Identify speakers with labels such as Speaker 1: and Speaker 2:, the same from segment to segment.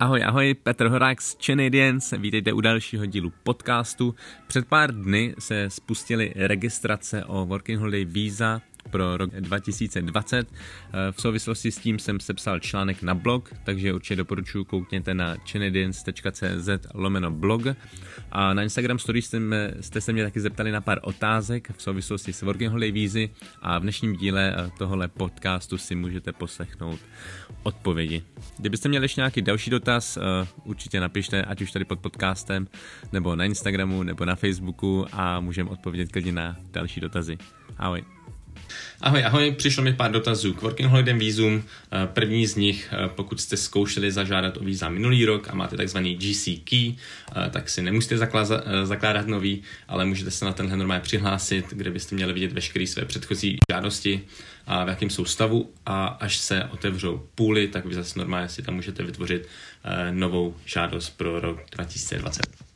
Speaker 1: Ahoj, ahoj, Petr Horák z Canadians, vítejte u dalšího dílu podcastu. Před pár dny se spustily registrace o Working Holiday Visa pro rok 2020. Eh, v souvislosti s tím jsem sepsal článek na blog, takže určitě doporučuji koukněte na canadians.cz lomeno blog. A na Instagram stories jste, jste se mě taky zeptali na pár otázek v souvislosti s Working Holiday Vízy a v dnešním díle eh, tohle podcastu si můžete poslechnout odpovědi. Kdybyste měli ještě nějaký další dotaz, eh, určitě napište, ať už tady pod podcastem, nebo na Instagramu, nebo na Facebooku a můžeme odpovědět klidně na další dotazy. Ahoj.
Speaker 2: Ahoj, ahoj, přišlo mi pár dotazů k Working Holiday Visum. Eh, první z nich, eh, pokud jste zkoušeli zažádat o víza minulý rok a máte takzvaný GC Key, eh, tak si nemusíte zakládat, zakládat nový, ale můžete se na tenhle normálně přihlásit, kde byste měli vidět veškeré své předchozí žádosti a v jakém jsou stavu a až se otevřou půly, tak vy zase normálně si tam můžete vytvořit novou žádost pro rok 2020.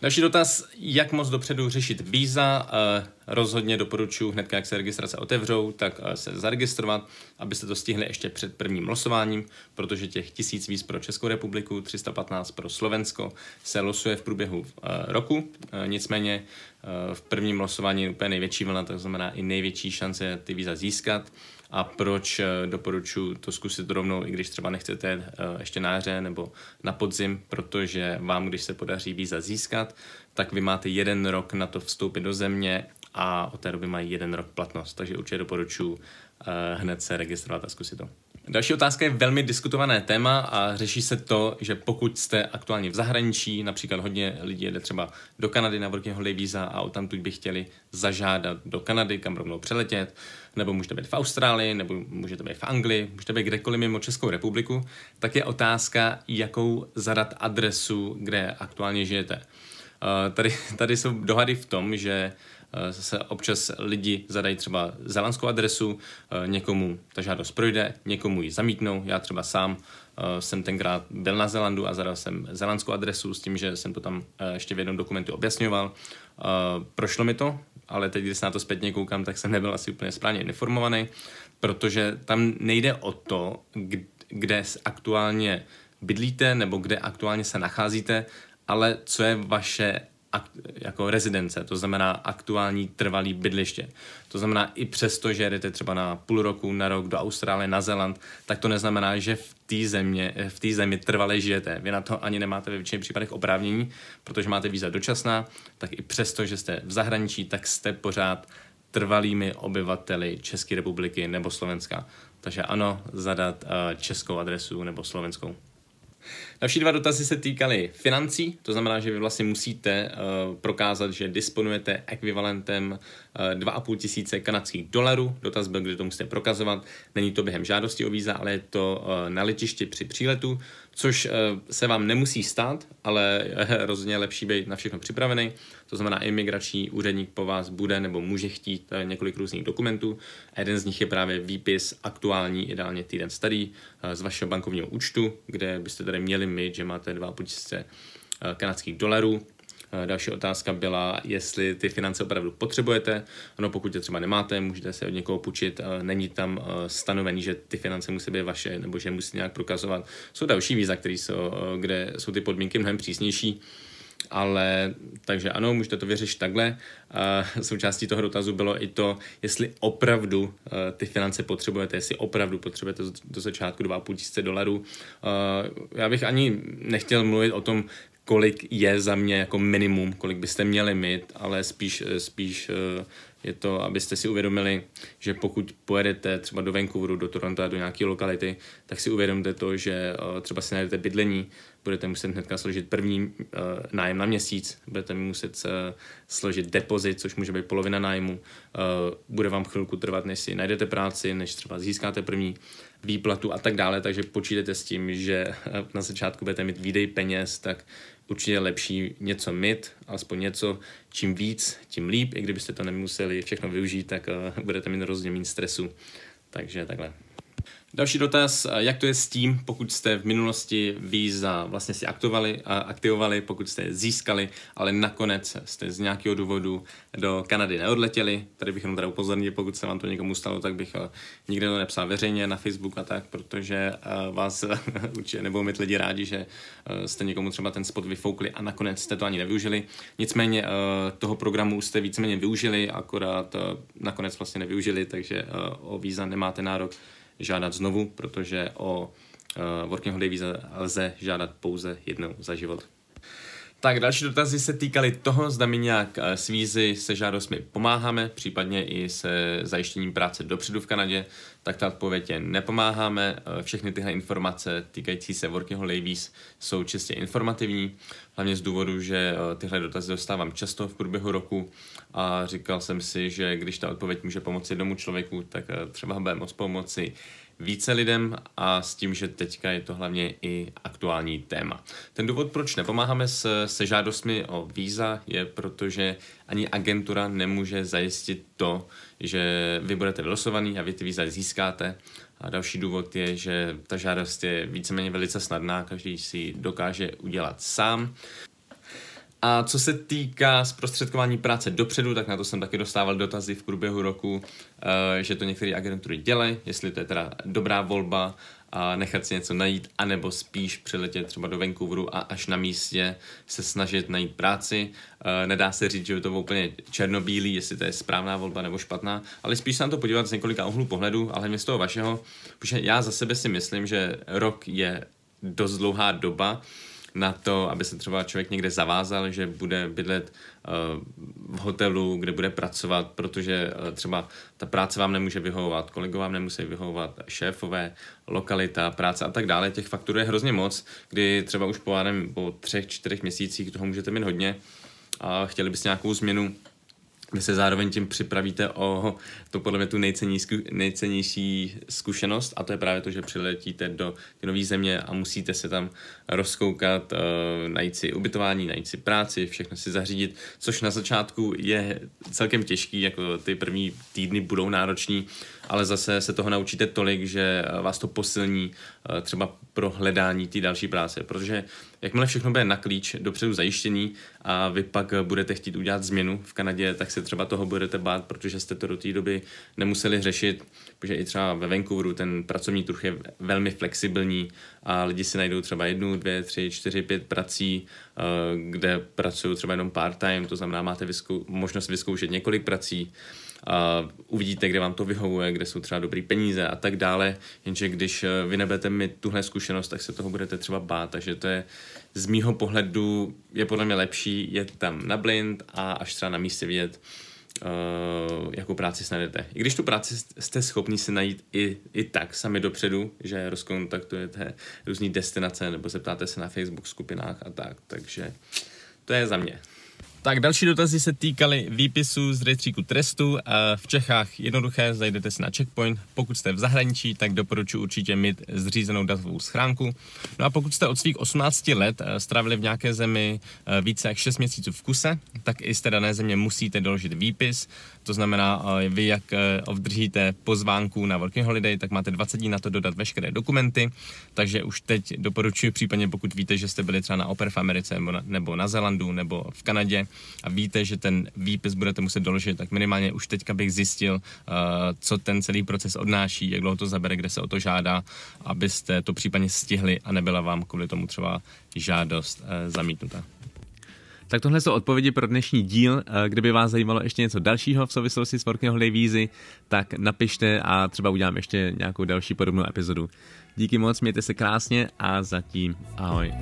Speaker 2: Další dotaz, jak moc dopředu řešit víza. Eh, rozhodně doporučuji hned, jak se registrace otevřou, tak eh, se zaregistrovat, abyste to stihli ještě před prvním losováním, protože těch tisíc víz pro Českou republiku, 315 pro Slovensko se losuje v průběhu eh, roku. Nicméně v prvním losování je úplně největší vlna, to znamená i největší šance ty víza získat a proč eh, doporučuji to zkusit rovnou, i když třeba nechcete eh, ještě na jaře nebo na podzim, protože vám, když se podaří víza získat, tak vy máte jeden rok na to vstoupit do země a od té doby mají jeden rok platnost, takže určitě doporučuji eh, hned se registrovat a zkusit to. Další otázka je velmi diskutované téma a řeší se to, že pokud jste aktuálně v zahraničí, například hodně lidí jede třeba do Kanady na working holiday visa a tamtud by chtěli zažádat do Kanady, kam rovnou přeletět, nebo můžete být v Austrálii, nebo můžete být v Anglii, můžete být kdekoliv mimo Českou republiku, tak je otázka, jakou zadat adresu, kde aktuálně žijete. Uh, tady, tady jsou dohady v tom, že Eh, zase občas lidi zadají třeba zelandskou adresu, eh, někomu ta žádost projde, někomu ji zamítnou. Já třeba sám eh, jsem tenkrát byl na Zelandu a zadal jsem zelandskou adresu s tím, že jsem to tam ještě v jednom dokumentu objasňoval. Prošlo mi to, ale teď, když se na to zpětně koukám, tak jsem nebyl asi úplně správně informovaný, protože tam nejde o to, kde aktuálně bydlíte nebo kde aktuálně se nacházíte, ale co je vaše jako rezidence, to znamená aktuální trvalý bydliště. To znamená i přesto, že jedete třeba na půl roku, na rok do Austrálie, na Zeland, tak to neznamená, že v té země, v té zemi trvale žijete. Vy na to ani nemáte ve většině případech oprávnění, protože máte víza dočasná, tak i přesto, že jste v zahraničí, tak jste pořád trvalými obyvateli České republiky nebo Slovenska. Takže ano, zadat uh, českou adresu nebo slovenskou. Další dva dotazy se týkaly financí, to znamená, že vy vlastně musíte uh, prokázat, že disponujete ekvivalentem uh, 2,5 tisíce kanadských dolarů. Dotaz byl, kdy to musíte prokazovat. Není to během žádosti o víza, ale je to uh, na letišti při příletu, což uh, se vám nemusí stát, ale je rozhodně lepší být na všechno připravený. To znamená, imigrační úředník po vás bude nebo může chtít uh, několik různých dokumentů. A jeden z nich je právě výpis aktuální, ideálně týden starý, uh, z vašeho bankovního účtu, kde byste tady měli mít, že máte 2,5 tisíce eh, kanadských dolarů. Eh, další otázka byla, jestli ty finance opravdu potřebujete. Ano, pokud je třeba nemáte, můžete se od někoho půjčit. Eh, není tam stanovený, že ty finance musí být vaše nebo že musí nějak prokazovat. Jsou další víza, které jsou, kde jsou ty podmínky mnohem přísnější ale takže ano, můžete to vyřešit takhle. Uh, součástí toho dotazu bylo i to, jestli opravdu uh, ty finance potřebujete, jestli opravdu potřebujete do začátku 2,5 tisíce dolarů. Uh, já bych ani nechtěl mluvit o tom, kolik je za mě jako minimum, kolik byste měli mít, ale spíš, spíš je to, abyste si uvědomili, že pokud pojedete třeba do Vancouveru, do Toronto, do nějaké lokality, tak si uvědomte to, že třeba si najdete bydlení, budete muset hnedka složit první uh, nájem na měsíc, budete muset uh, složit depozit, což může být polovina nájmu. Bude vám chvilku trvat, než si najdete práci, než třeba získáte první výplatu a tak dále, takže počítejte s tím, že na začátku budete mít výdej peněz, tak určitě lepší něco mít, alespoň něco, čím víc, tím líp, i kdybyste to nemuseli všechno využít, tak uh, budete mít rozhodně méně stresu. Takže takhle. Další dotaz, jak to je s tím, pokud jste v minulosti víza vlastně si aktivovali, aktivovali, pokud jste získali, ale nakonec jste z nějakého důvodu do Kanady neodletěli. Tady bych jenom teda upozornil, pokud se vám to někomu stalo, tak bych eh, nikdy to nepsal veřejně na Facebook a tak, protože eh, vás určitě nebudou mít lidi rádi, že eh, jste někomu třeba ten spot vyfoukli a nakonec jste to ani nevyužili. Nicméně toho programu jste víceméně využili, akorát nakonec vlastně nevyužili, takže o víza nemáte nárok žádat znovu, protože o uh, Working Holiday Visa lze žádat pouze jednou za život. Tak další dotazy se týkaly toho, zda mi nějak eh, s vízy se žádostmi pomáháme, případně i se zajištěním práce dopředu v Kanadě, tak ta odpověď je nepomáháme. Eh, všechny tyhle informace týkající se Working Holiday Víz jsou čistě informativní, hlavně z důvodu, že tyhle dotazy dostávám často v průběhu roku a říkal jsem si, že když ta odpověď může pomoci jednomu člověku, tak třeba bude moc pomoci více lidem a s tím, že teďka je to hlavně i aktuální téma. Ten důvod, proč nepomáháme s, se žádostmi o víza, je protože ani agentura nemůže zajistit to, že vy budete vylosovaný a vy ty víza získáte. A další důvod je, že ta žádost je víceméně velice snadná, každý si dokáže udělat sám. A co se týká zprostředkování práce dopředu, tak na to jsem taky dostával dotazy v průběhu roku, eh, že to některé agentury dělají, jestli to je teda dobrá volba a nechat si něco najít, anebo spíš přiletět třeba do Vancouveru a až na místě se snažit najít práci. Eh, nedá se říct, že je to úplně černobílý, jestli to je správná volba nebo špatná, ale spíš se na to podívat z několika úhlů pohledu, ale hlavně z toho vašeho, protože já za sebe si myslím, že rok je dost dlouhá doba, na to, aby se třeba člověk někde zavázal, že bude bydlet uh, v hotelu, kde bude pracovat, protože uh, třeba ta práce vám nemůže vyhovovat, kolegové vám nemusí vyhovovat, šéfové, lokalita, práce a tak dále. Těch fakturů je hrozně moc, kdy třeba už po, nevím, po třech, čtyřech měsících toho můžete mít hodně a chtěli byste nějakou změnu, vy se zároveň tím připravíte o to podle mě tu nejcennější zkušenost a to je právě to, že přiletíte do nové země a musíte se tam rozkoukat, uh, najít si ubytování, najít si práci, všechno si zařídit, což na začátku je celkem těžký, jako ty první týdny budou nároční, ale zase se toho naučíte tolik, že vás to posilní uh, třeba pro hledání té další práce, protože jakmile všechno bude na klíč, dopředu zajištěný a vy pak budete chtít udělat změnu v Kanadě, tak se třeba toho budete bát, protože jste to do té doby nemuseli řešit, protože i třeba ve Vancouveru ten pracovní trh je velmi flexibilní a lidi si najdou třeba jednu, dvě, tři, čtyři, pět prací, eh, kde pracují třeba jenom part-time, to znamená, máte vyskou- možnost vyzkoušet několik prací a uvidíte, kde vám to vyhovuje, kde jsou třeba dobrý peníze a tak dále, jenže když eh, vy nebudete mít tuhle zkušenost, tak se toho budete třeba bát, takže to je z mýho pohledu je podle mě lepší jet tam na blind a až třeba na místě vidět, uh, jakou práci si najdete. I když tu práci jste schopni si najít i, i tak sami dopředu, že rozkontaktujete různé destinace nebo zeptáte se na Facebook skupinách a tak, takže to je za mě.
Speaker 1: Tak další dotazy se týkaly výpisu z rejstříku trestu. V Čechách jednoduché, zajdete si na checkpoint. Pokud jste v zahraničí, tak doporučuji určitě mít zřízenou datovou schránku. No a pokud jste od svých 18 let eh, strávili v nějaké zemi eh, více jak 6 měsíců v kuse, tak i z té dané země musíte doložit výpis. To znamená, eh, vy jak obdržíte pozvánku na Working Holiday, tak máte 20 dní na to dodat veškeré dokumenty. Takže už teď doporučuji, případně pokud víte, že jste byli třeba na Oper v Americe nebo na, nebo na Zelandu nebo v Kanadě, a víte, že ten výpis budete muset doložit, tak minimálně už teďka bych zjistil, uh, co ten celý proces odnáší, jak dlouho to zabere, kde se o to žádá, abyste to případně stihli a nebyla vám kvůli tomu třeba žádost uh, zamítnuta. Tak tohle jsou odpovědi pro dnešní díl. Eh, kdyby vás zajímalo ještě něco dalšího v souvislosti s Working Holiday Vízy, tak napište a třeba udělám ještě nějakou další podobnou epizodu. Díky moc, mějte se krásně a zatím ahoj.